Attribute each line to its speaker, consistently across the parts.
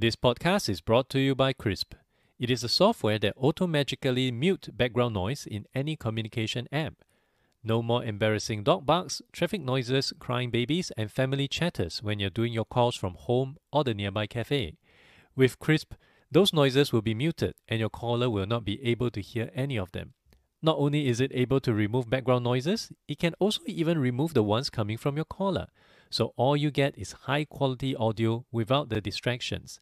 Speaker 1: This podcast is brought to you by Krisp. It is a software that automatically mute background noise in any communication app. No more embarrassing dog barks, traffic noises, crying babies, and family chatters when you're doing your calls from home or the nearby cafe. With Krisp, those noises will be muted and your caller will not be able to hear any of them. Not only is it able to remove background noises, it can also even remove the ones coming from your caller. So all you get is high quality audio without the distractions.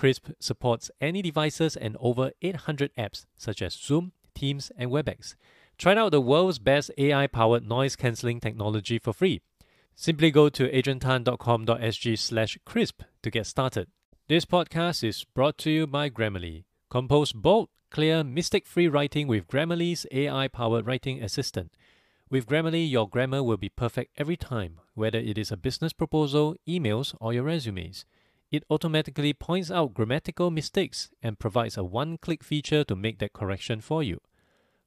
Speaker 1: Krisp supports any devices and over 800 apps such as Zoom, Teams, and WebEx. Try out the world's best AI powered noise cancelling technology for free. Simply go to adriantan.com.sg slash crisp to get started. This podcast is brought to you by Grammarly. Compose bold, clear, mistake free writing with Grammarly's AI powered writing assistant. With Grammarly, your grammar will be perfect every time, whether it is a business proposal, emails, or your resumes. It automatically points out grammatical mistakes and provides a one click feature to make that correction for you.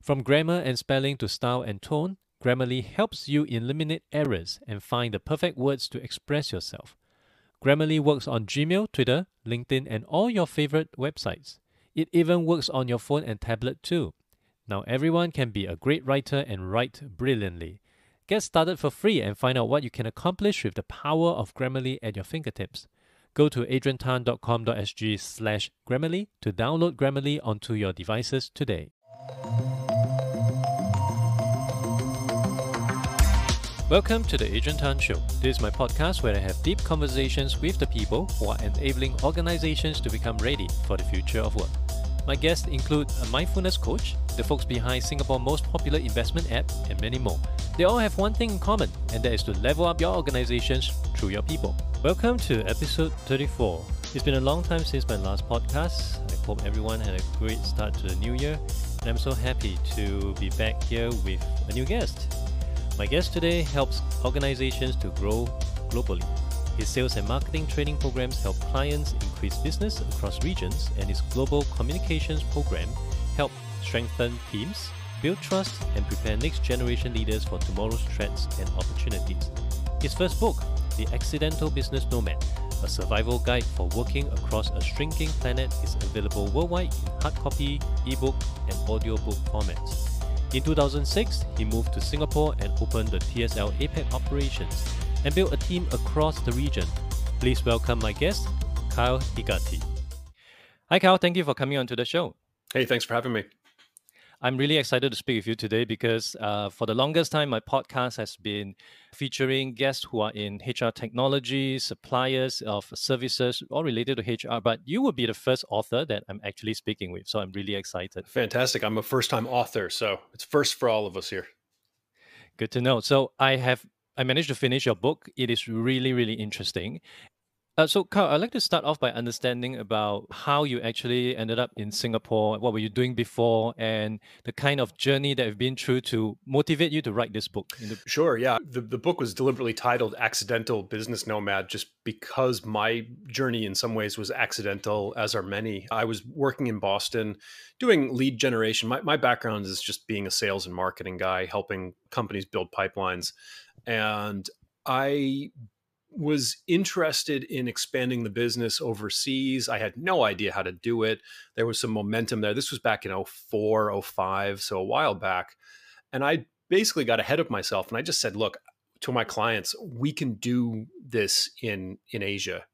Speaker 1: From grammar and spelling to style and tone, Grammarly helps you eliminate errors and find the perfect words to express yourself. Grammarly works on Gmail, Twitter, LinkedIn, and all your favorite websites. It even works on your phone and tablet too. Now everyone can be a great writer and write brilliantly. Get started for free and find out what you can accomplish with the power of Grammarly at your fingertips. Go to adriantan.com.sg slash Grammarly to download Grammarly onto your devices today. Welcome to the Adrian Tan Show. This is my podcast where I have deep conversations with the people who are enabling organizations to become ready for the future of work. My guests include a mindfulness coach, the folks behind Singapore's most popular investment app, and many more. They all have one thing in common, and that is to level up your organizations through your people. Welcome to episode 34. It's been a long time since my last podcast. I hope everyone had a great start to the new year, and I'm so happy to be back here with a new guest. My guest today helps organizations to grow globally. His sales and marketing training programs help clients increase business across regions, and his global communications program help strengthen teams, build trust, and prepare next generation leaders for tomorrow's threats and opportunities. His first book, The Accidental Business Nomad, a survival guide for working across a shrinking planet, is available worldwide in hard copy, ebook, and audiobook formats. In 2006, he moved to Singapore and opened the TSL APAC operations and build a team across the region. Please welcome my guest, Kyle Hegarty. Hi, Kyle. Thank you for coming on to the show.
Speaker 2: Hey, thanks for having me.
Speaker 1: I'm really excited to speak with you today because uh, for the longest time, my podcast has been featuring guests who are in HR technology, suppliers of services, all related to HR. But you will be the first author that I'm actually speaking with. So I'm really excited.
Speaker 2: Fantastic. I'm a first time author. So it's first for all of us here.
Speaker 1: Good to know. So I have I managed to finish your book. It is really, really interesting. Uh, so, Carl, I'd like to start off by understanding about how you actually ended up in Singapore. What were you doing before, and the kind of journey that you've been through to motivate you to write this book?
Speaker 2: The- sure, yeah. The, the book was deliberately titled Accidental Business Nomad just because my journey in some ways was accidental, as are many. I was working in Boston doing lead generation. My, my background is just being a sales and marketing guy, helping companies build pipelines. And I was interested in expanding the business overseas. I had no idea how to do it. There was some momentum there. This was back in 04, 05, so a while back. And I basically got ahead of myself and I just said, look, to my clients, we can do this in in Asia.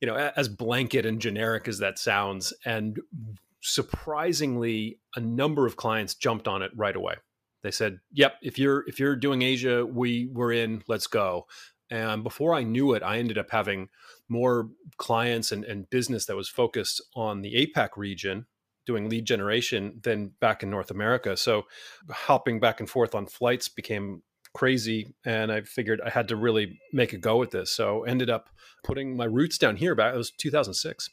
Speaker 2: You know, as blanket and generic as that sounds, and surprisingly, a number of clients jumped on it right away. They said, "Yep, if you're if you're doing Asia, we we're in. Let's go." And before I knew it, I ended up having more clients and, and business that was focused on the APAC region, doing lead generation, than back in North America. So hopping back and forth on flights became crazy and I figured I had to really make a go at this. So ended up putting my roots down here back it was 2006.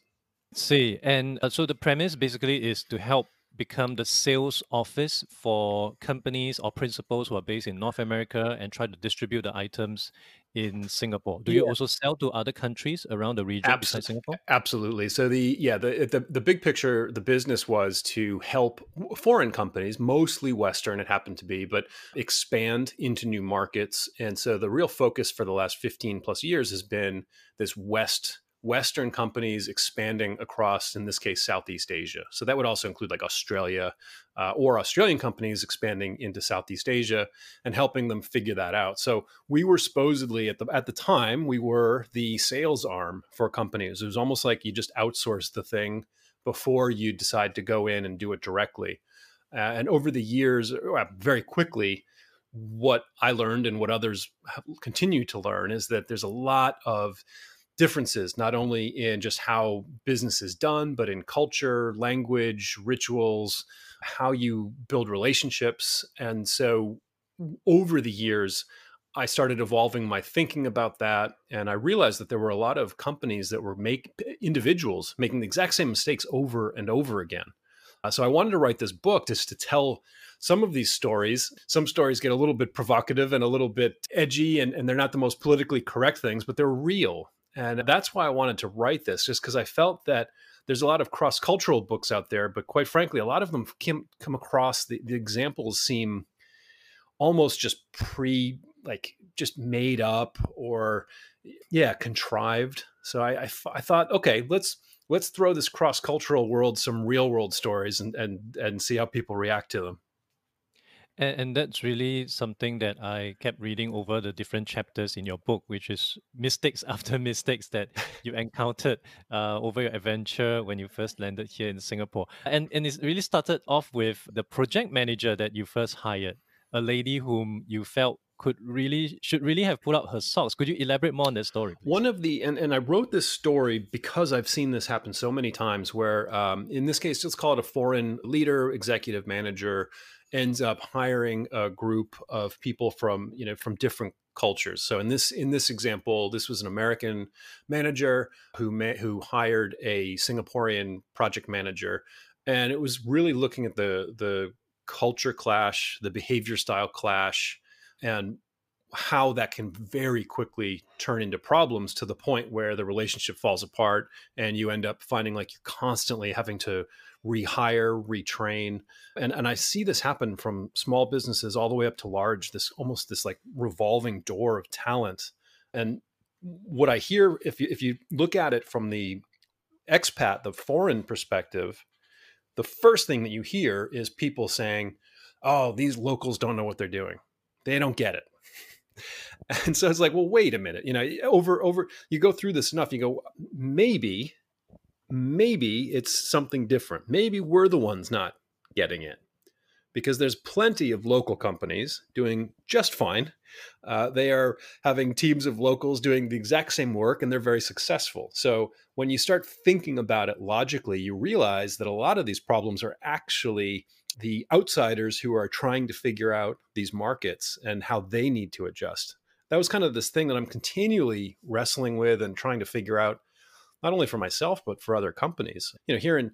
Speaker 1: See, and uh, so the premise basically is to help become the sales office for companies or principals who are based in North America and try to distribute the items in Singapore. Do you also sell to other countries around the region besides Singapore?
Speaker 2: Absolutely. So the yeah the, the the big picture, the business was to help foreign companies, mostly Western, it happened to be, but expand into new markets. And so the real focus for the last fifteen plus years has been this West Western companies expanding across, in this case, Southeast Asia. So that would also include like Australia uh, or Australian companies expanding into Southeast Asia and helping them figure that out. So we were supposedly at the at the time we were the sales arm for companies. It was almost like you just outsource the thing before you decide to go in and do it directly. Uh, and over the years, uh, very quickly, what I learned and what others continue to learn is that there's a lot of differences, not only in just how business is done, but in culture, language, rituals, how you build relationships. And so over the years, I started evolving my thinking about that. And I realized that there were a lot of companies that were make individuals making the exact same mistakes over and over again. Uh, so I wanted to write this book just to tell some of these stories. Some stories get a little bit provocative and a little bit edgy, and, and they're not the most politically correct things, but they're real. And that's why I wanted to write this, just because I felt that there's a lot of cross cultural books out there, but quite frankly, a lot of them come, come across the, the examples seem almost just pre, like just made up or, yeah, contrived. So I, I, I thought, okay, let's let's throw this cross cultural world some real world stories and and and see how people react to them.
Speaker 1: And, and that's really something that I kept reading over the different chapters in your book, which is mistakes after mistakes that you encountered uh, over your adventure when you first landed here in Singapore. And, and it really started off with the project manager that you first hired, a lady whom you felt could really should really have pulled out her socks. Could you elaborate more on that story?
Speaker 2: Please? One of the and, and I wrote this story because I've seen this happen so many times. Where um, in this case, let's call it a foreign leader, executive manager ends up hiring a group of people from you know from different cultures. So in this in this example, this was an American manager who may, who hired a Singaporean project manager, and it was really looking at the the culture clash, the behavior style clash, and how that can very quickly turn into problems to the point where the relationship falls apart and you end up finding like you're constantly having to rehire, retrain. And and I see this happen from small businesses all the way up to large, this almost this like revolving door of talent. And what I hear if you if you look at it from the expat, the foreign perspective, the first thing that you hear is people saying, "Oh, these locals don't know what they're doing. They don't get it." And so it's like, well, wait a minute. You know, over over you go through this enough, you go, maybe maybe it's something different. Maybe we're the ones not getting it because there's plenty of local companies doing just fine. Uh, they are having teams of locals doing the exact same work and they're very successful. So when you start thinking about it logically, you realize that a lot of these problems are actually the outsiders who are trying to figure out these markets and how they need to adjust. That was kind of this thing that I'm continually wrestling with and trying to figure out not only for myself but for other companies. You know, here in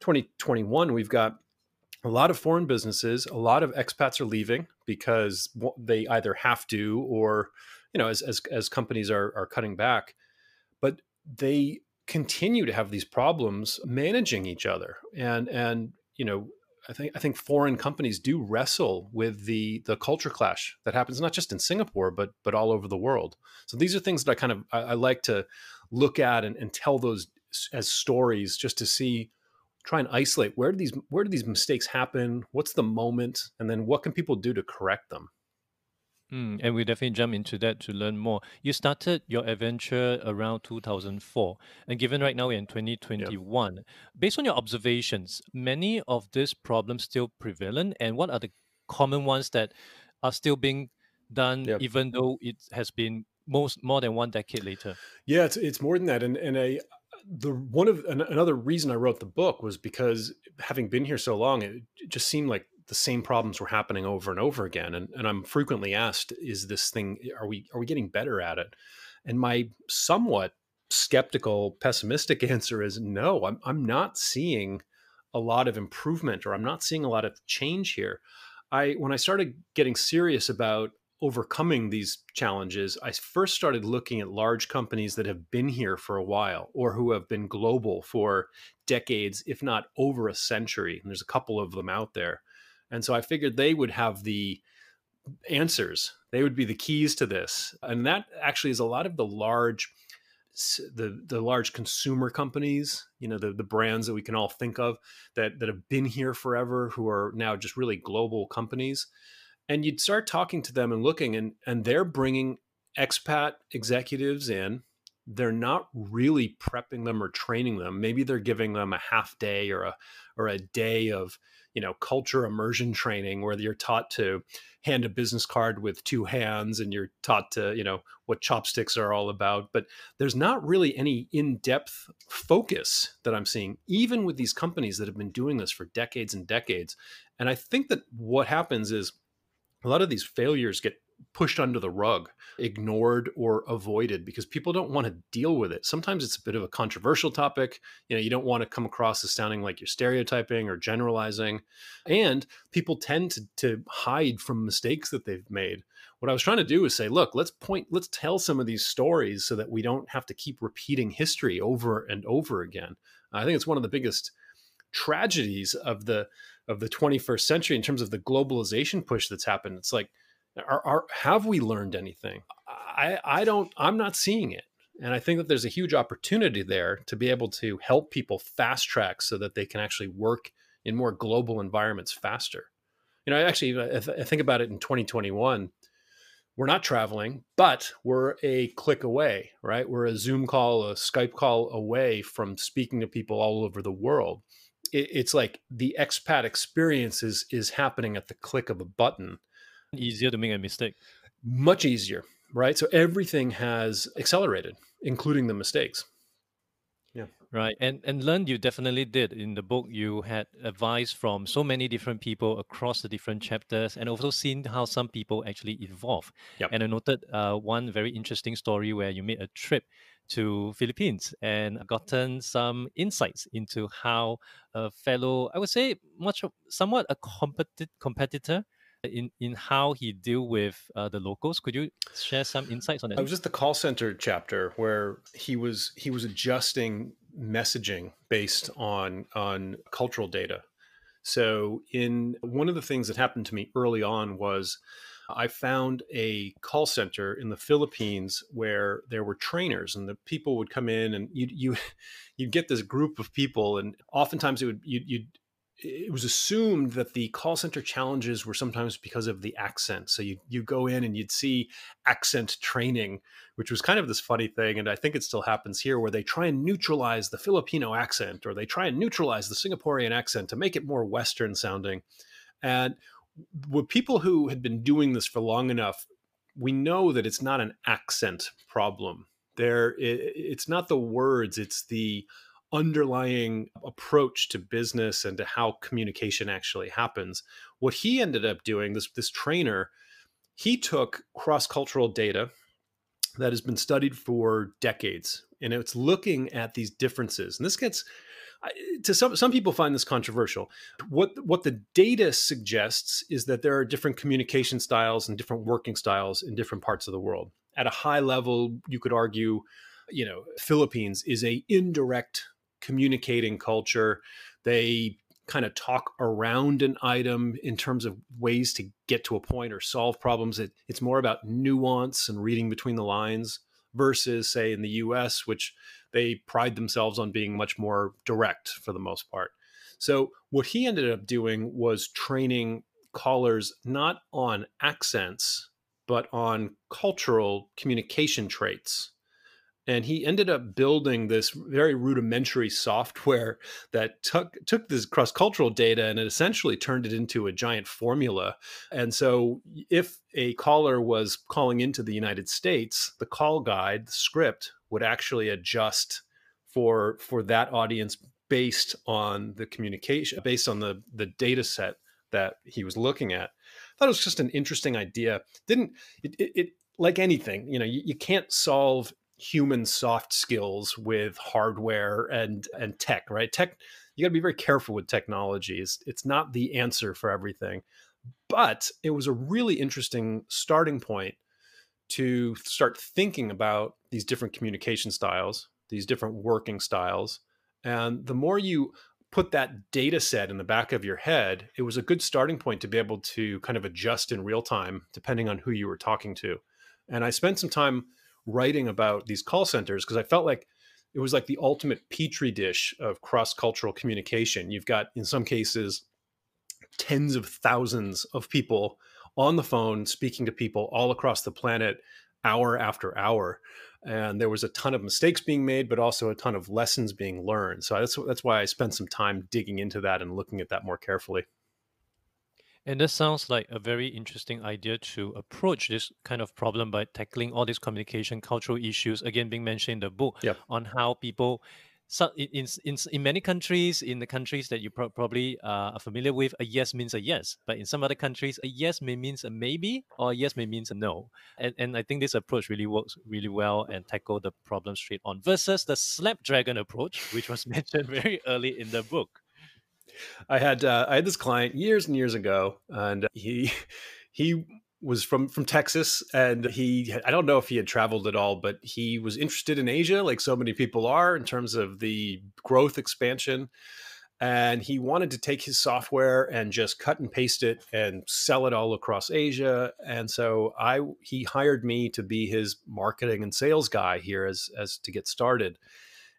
Speaker 2: 2021 we've got a lot of foreign businesses, a lot of expats are leaving because they either have to or you know as as, as companies are are cutting back, but they continue to have these problems managing each other and and you know I think I think foreign companies do wrestle with the the culture clash that happens not just in Singapore but but all over the world. So these are things that I kind of I, I like to look at and, and tell those as stories just to see try and isolate where do these where do these mistakes happen? What's the moment? And then what can people do to correct them
Speaker 1: Mm, and we definitely jump into that to learn more. You started your adventure around 2004, and given right now we're in 2021, based on your observations, many of these problems still prevalent, and what are the common ones that are still being done, yep. even though it has been most more than one decade later?
Speaker 2: Yeah, it's it's more than that, and and I the one of another reason I wrote the book was because having been here so long, it just seemed like the same problems were happening over and over again. And, and I'm frequently asked, is this thing, are we, are we getting better at it? And my somewhat skeptical, pessimistic answer is no, I'm, I'm not seeing a lot of improvement or I'm not seeing a lot of change here. I, when I started getting serious about overcoming these challenges, I first started looking at large companies that have been here for a while or who have been global for decades, if not over a century. And there's a couple of them out there. And so I figured they would have the answers. They would be the keys to this. And that actually is a lot of the large the the large consumer companies, you know, the the brands that we can all think of that that have been here forever, who are now just really global companies, and you'd start talking to them and looking, and and they're bringing expat executives in. They're not really prepping them or training them. Maybe they're giving them a half day or a or a day of you know culture immersion training where you're taught to hand a business card with two hands and you're taught to you know what chopsticks are all about but there's not really any in-depth focus that i'm seeing even with these companies that have been doing this for decades and decades. And i think that what happens is a lot of these failures get pushed under the rug, ignored or avoided because people don't want to deal with it. Sometimes it's a bit of a controversial topic. You know, you don't want to come across as sounding like you're stereotyping or generalizing. And people tend to, to hide from mistakes that they've made. What I was trying to do is say, look, let's point, let's tell some of these stories so that we don't have to keep repeating history over and over again. I think it's one of the biggest tragedies of the of the 21st century in terms of the globalization push that's happened. It's like are, are have we learned anything? I I don't. I'm not seeing it. And I think that there's a huge opportunity there to be able to help people fast track so that they can actually work in more global environments faster. You know, actually, I, I think about it in 2021. We're not traveling, but we're a click away, right? We're a Zoom call, a Skype call away from speaking to people all over the world. It, it's like the expat experience is, is happening at the click of a button
Speaker 1: easier to make a mistake.
Speaker 2: Much easier, right? So everything has accelerated, including the mistakes.
Speaker 1: Yeah. Right. And and learn you definitely did. In the book you had advice from so many different people across the different chapters and also seen how some people actually evolve. Yep. And I noted uh, one very interesting story where you made a trip to Philippines and gotten some insights into how a fellow, I would say much somewhat a competi- competitor in in how he deal with uh, the locals. Could you share some insights on that?
Speaker 2: It was just the call center chapter where he was he was adjusting messaging based on on cultural data. So in one of the things that happened to me early on was I found a call center in the Philippines where there were trainers and the people would come in and you you you'd get this group of people and oftentimes it would you you'd it was assumed that the call center challenges were sometimes because of the accent. So you you go in and you'd see accent training, which was kind of this funny thing, and I think it still happens here, where they try and neutralize the Filipino accent or they try and neutralize the Singaporean accent to make it more Western sounding. And with people who had been doing this for long enough, we know that it's not an accent problem. There, it, it's not the words; it's the underlying approach to business and to how communication actually happens. What he ended up doing, this this trainer, he took cross-cultural data that has been studied for decades and it's looking at these differences. And this gets to some some people find this controversial. What what the data suggests is that there are different communication styles and different working styles in different parts of the world. At a high level, you could argue, you know, Philippines is a indirect communicating culture. They kind of talk around an item in terms of ways to get to a point or solve problems. It, it's more about nuance and reading between the lines versus, say, in the US, which they pride themselves on being much more direct for the most part. So, what he ended up doing was training callers not on accents, but on cultural communication traits and he ended up building this very rudimentary software that took took this cross cultural data and it essentially turned it into a giant formula. And so, if a caller was calling into the United States, the call guide, the script, would actually adjust for for that audience based on the communication, based on the the data set that he was looking at. I thought it was just an interesting idea. Didn't it, it, it like anything, you know, you, you can't solve human soft skills with hardware and and tech right? Tech you got to be very careful with technology. It's, it's not the answer for everything. But it was a really interesting starting point to start thinking about these different communication styles these different working styles. And the more you put that data set in the back of your head it was a good starting point to be able to kind of adjust in real time depending on who you were talking to. And i spent some time writing about these call centers because I felt like it was like the ultimate petri dish of cross cultural communication. You've got, in some cases, tens of thousands of people on the phone speaking to people all across the planet hour after hour. And there was a ton of mistakes being made but also a ton of lessons being learned. So that's that's why i spent some time digging into that and looking at that more carefully
Speaker 1: and this sounds like a very interesting idea to approach this kind of problem by tackling all these communication cultural issues again being mentioned in the book
Speaker 2: yep.
Speaker 1: on how people so in, in, in many countries, in the countries that you pro- probably uh, are familiar with, a yes means a yes. But in some other countries, a yes may means a maybe, or a yes may means a no. And, and I think this approach really works really well and tackle the problem straight on versus the Slapdragon approach, which was mentioned very early in the book.
Speaker 2: I had uh, I had this client years and years ago, and he he was from from Texas, and he I don't know if he had traveled at all, but he was interested in Asia, like so many people are, in terms of the growth expansion. And he wanted to take his software and just cut and paste it and sell it all across Asia. And so I he hired me to be his marketing and sales guy here as as to get started.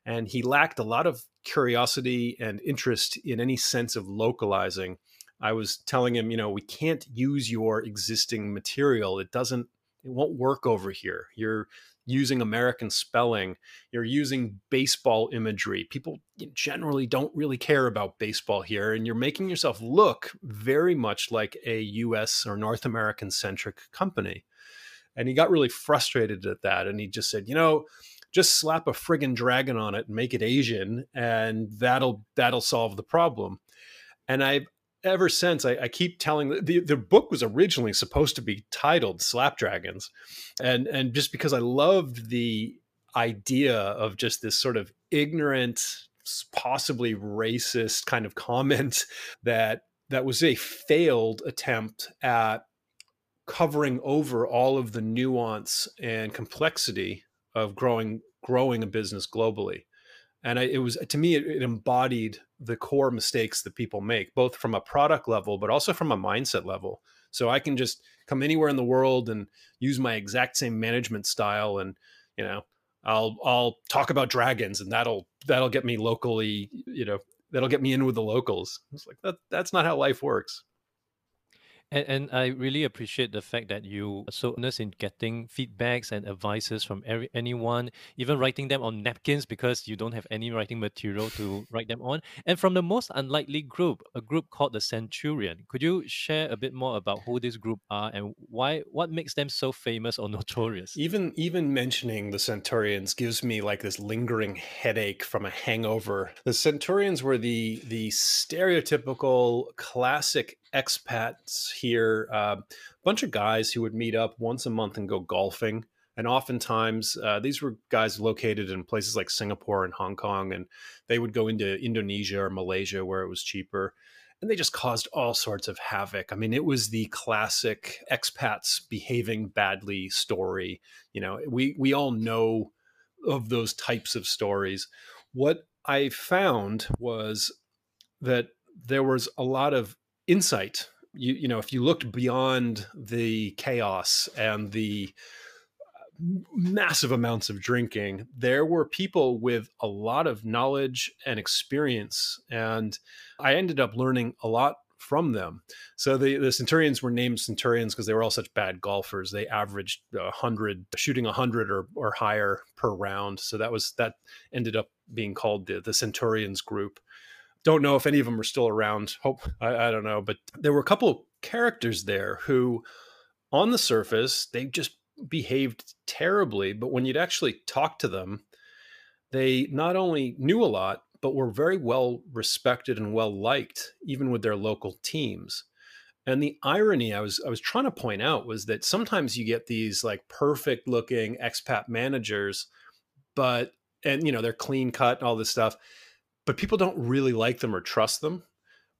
Speaker 2: And he lacked a lot of curiosity and interest in any sense of localizing I was telling him, you know, we can't use your existing material. It doesn't, it won't work over here. You're using American spelling. You're using baseball imagery. People generally don't really care about baseball here. And you're making yourself look very much like a US or North American centric company. And he got really frustrated at that. And he just said, you know, just slap a friggin' dragon on it and make it Asian, and that'll that'll solve the problem. And I've ever since I, I, keep telling the the book was originally supposed to be titled Slapdragons, and and just because I loved the idea of just this sort of ignorant, possibly racist kind of comment that that was a failed attempt at covering over all of the nuance and complexity of growing growing a business globally. And I, it was to me it, it, embodied the core mistakes that people make both from a product level but also from a mindset level. So i can just come anywhere in the world and use my exact same management style and you know i'll i'll talk about dragons and that'll that'll get me locally you know that'll get me in with the locals. It's like that that's not how life works
Speaker 1: and, and I really appreciate the fact that you are so honest in getting feedbacks and advices from every, anyone, even writing them on napkins because you don't have any writing material to write them on. And from the most unlikely group, a group called the Centurion. Could you share a bit more about who this group are and why what makes them so famous or notorious?
Speaker 2: Even even mentioning the Centurions gives me like this lingering headache from a hangover. The Centurions were the the stereotypical classic expats here, a uh, bunch of guys who would meet up once a month and go golfing. And oftentimes, uh, these were guys located in places like Singapore and Hong Kong, and they would go into Indonesia or Malaysia where it was cheaper. And they just caused all sorts of havoc. I mean, it was the classic expats behaving badly story. You know, we we all know of those types of stories. What I found was that there was a lot of insight. You you know if you looked beyond the chaos and the uh, massive amounts of drinking there were people with a lot of knowledge and experience and i ended up learning a lot from them. So the, the centurions were named centurions because they were all such bad golfers. They averaged 100 shooting 100 or, or higher per round. So that was that ended up being called the, the centurions group don't know if any of them are still around. Hope I, I don't know, but there were a couple characters there who, on the surface, they just behaved terribly. But when you'd actually talk to them, they not only knew a lot, but were very well respected and well liked, even with their local teams. And the irony I was I was trying to point out was that sometimes you get these like perfect looking expat managers, but and you know they're clean cut and all this stuff, but people don't really like them or trust them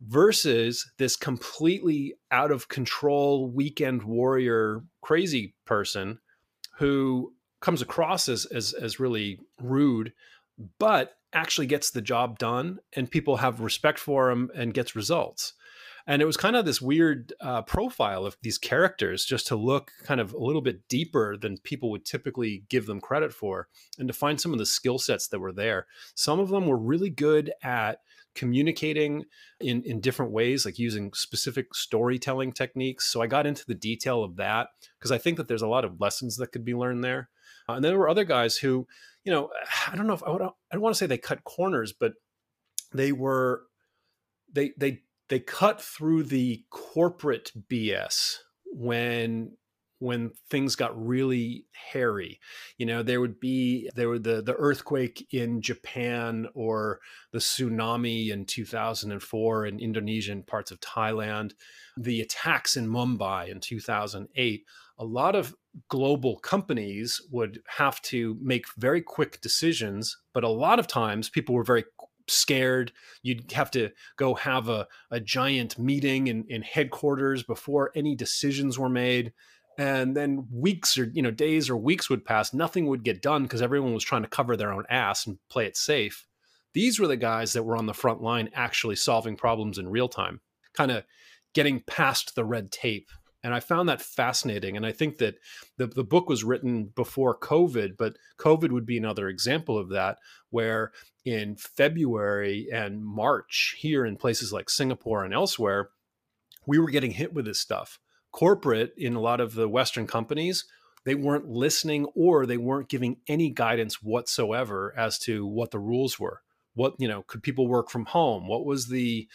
Speaker 2: versus this completely out of control weekend warrior crazy person who comes across as, as as really rude but actually gets the job done and people have respect for him and gets results and it was kind of this weird uh, profile of these characters just to look kind of a little bit deeper than people would typically give them credit for and to find some of the skill sets that were there. Some of them were really good at communicating in, in different ways like using specific storytelling techniques. So i got into the detail of that because i think that there's a lot of lessons that could be learned there. Uh, and then there were other guys who you know i don't know if i, would, I don't want to say they cut corners but they were they they they cut through the corporate BS when when things got really hairy. You know there would be there were the the earthquake in japan or the tsunami in 2004 in indonesia and parts of thailand the attacks in mumbai in 2008 a lot of global companies would have to make very quick decisions but a lot of times people were very scared. You'd have to go have a, a giant meeting in, in headquarters before any decisions were made. And then weeks or you know days or weeks would pass, nothing would get done because everyone was trying to cover their own ass and play it safe. These were the guys that were on the front line actually solving problems in real time, kind of getting past the red tape and I found that fascinating. And I think that the, the book was written before COVID, but COVID would be another example of that, where in February and March, here in places like Singapore and elsewhere, we were getting hit with this stuff. Corporate, in a lot of the Western companies, they weren't listening or they weren't giving any guidance whatsoever as to what the rules were what you know could people work from home what was the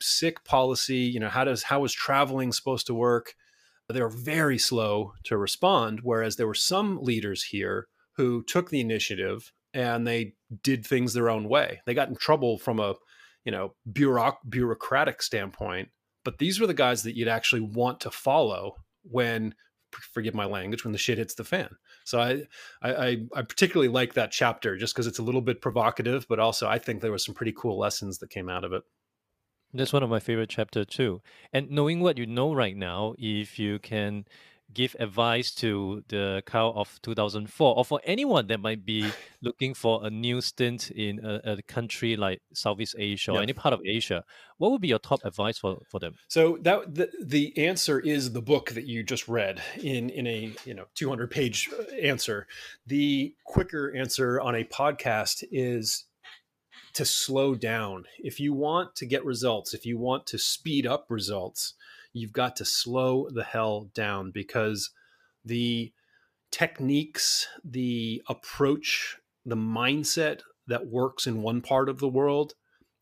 Speaker 2: sick policy you know how does how was traveling supposed to work they were very slow to respond. Whereas there were some leaders here who took the initiative and they did things their own way. They got in trouble from a, you know, bureauc- bureaucratic standpoint, but these were the guys that you'd actually want to follow when, forgive my language, when the shit hits the fan. So I, I, I particularly like that chapter just because it's a little bit provocative, but also I think there were some pretty cool lessons that came out of it.
Speaker 1: That's one of my favorite chapter too. And knowing what you know right now, if you can give advice to the cow of 2004 or for anyone that might be looking for a new stint in a, a country like Southeast Asia or any part of Asia, what would be your top advice for, for them?
Speaker 2: So that the, the answer is the book that you just read in in a you know 200 page uh, answer. The quicker answer on a podcast is to slow down. If you want to get results, if you want to speed up results, you've got to slow the hell down because the techniques, the approach, the mindset that works in one part of the world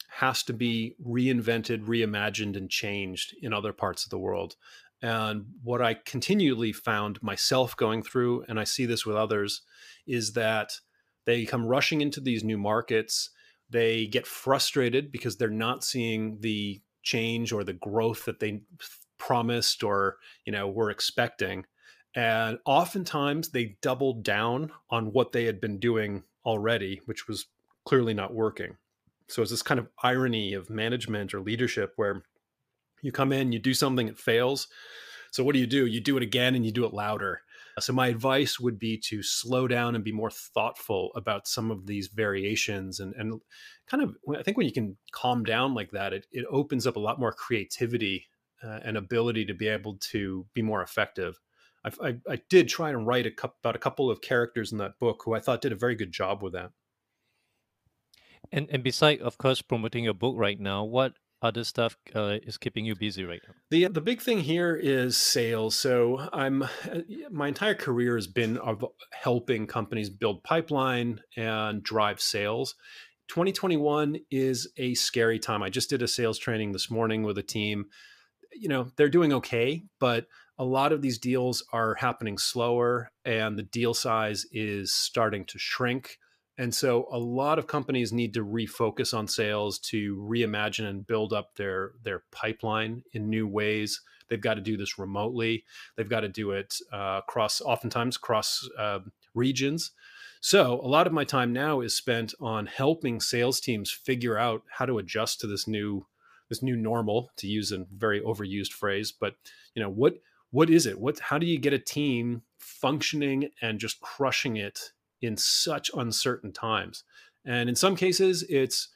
Speaker 2: has to be reinvented, reimagined, and changed in other parts of the world. And what I continually found myself going through, and I see this with others, is that they come rushing into these new markets they get frustrated because they're not seeing the change or the growth that they promised or you know were expecting. And oftentimes they doubled down on what they had been doing already which was clearly not working. So it's this kind of irony of management or leadership where you come in you do something it fails. So what do you do? You do it again and you do it louder so, my advice would be to slow down and be more thoughtful about some of these variations and, and kind of, I think when you can calm down like that, it, it opens up a lot more creativity uh, and ability to be able to be more effective. I, I, did try and write a about a couple of characters in that book who I thought did a very good job with that.
Speaker 1: And and beside, of course, promoting your book right now, what other stuff uh, is keeping you busy right now?
Speaker 2: The the big thing here is sales. So I'm uh, my entire career has been of helping companies build pipeline and drive sales. 2021 is a scary time. I just did a sales training this morning with a team. You know, they're doing okay, but a lot of these deals are happening slower and the deal size is starting to shrink and so a lot of companies need to refocus on sales to reimagine and build up their their pipeline in new ways. They've got to do this remotely. They've got to do it uh, across, oftentimes cross uh, regions. So a lot of my time now is spent on helping sales teams figure out how to adjust to this new this new normal, to use a very overused phrase. But you know what what is it? What how do you get a team functioning and just crushing it in such uncertain times. And in some cases, it's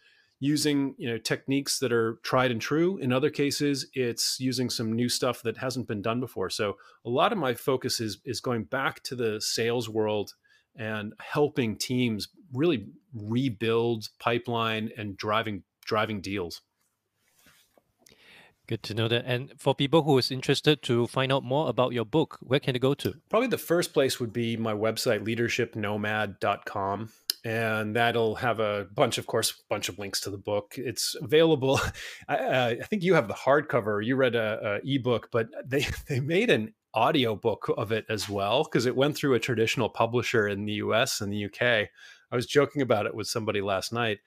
Speaker 2: using you know techniques that are tried and true. In other cases it's using some new stuff that hasn't been done before. So a lot of my focus is is going back to the sales world and helping teams really rebuild pipeline and driving driving deals
Speaker 1: Good to know that. And for people who is interested to find out more about your book, where can they go to?
Speaker 2: Probably the first place would be my website, leadershipnomad.com and that'll have a bunch of course bunch of links to the book. It's available. I, uh, I think you have the hardcover. You read a, a, ebook but they they made an audio book of it as well because it went through a traditional publisher in the us and the uk i was joking about it with somebody last night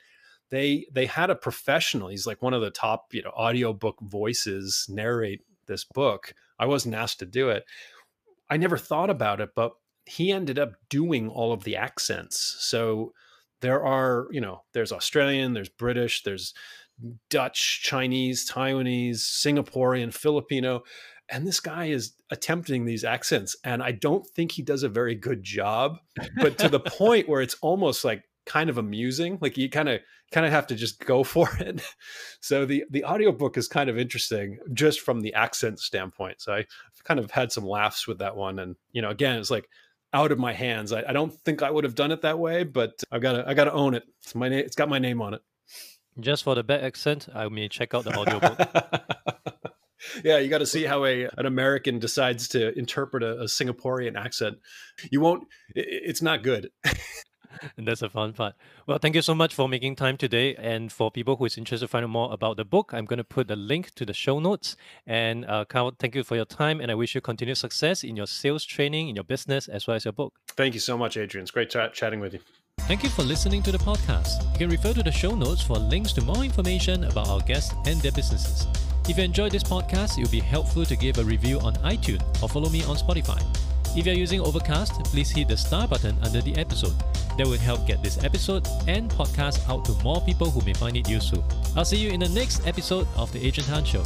Speaker 2: they they had a professional he's like one of the top you know audiobook voices narrate this book i wasn't asked to do it i never thought about it but he ended up doing all of the accents. So there are, you know, there's Australian, there's British, there's Dutch, Chinese, Taiwanese, Singaporean, Filipino. And this guy is attempting these accents. And I don't think he does a very good job, but to the point where it's almost like kind of amusing. Like you kind of kind of have to just go for it. So the the audiobook is kind of interesting just from the accent standpoint. So I kind of had some laughs with that one. And you know, again, it's like out of my hands. I, I don't think I would have done it that way, but I've got to I got to own it. It's my name. It's got my name on it.
Speaker 1: Just for the bad accent, I may check out the audiobook.
Speaker 2: yeah, you got to see how a an American decides to interpret a, a Singaporean accent. You won't. It, it's not good.
Speaker 1: and that's a fun part. Well, thank you so much for making time today. And for people who is interested to find out more about the book, I'm going to put the link to the show notes. And uh, Carl, thank you for your time, and I wish you continued success in your sales training, in your business, as well as your book.
Speaker 2: Thank you so much, Adrian. It's great ch- chatting with you.
Speaker 1: Thank you for listening to the podcast. You can refer to the show notes for links to more information about our guests and their businesses. If you enjoyed this podcast, it would be helpful to give a review on iTunes or follow me on Spotify. If you're using Overcast, please hit the star button under the episode. That will help get this episode and podcast out to more people who may find it useful. I'll see you in the next episode of The Adrian Tan Show.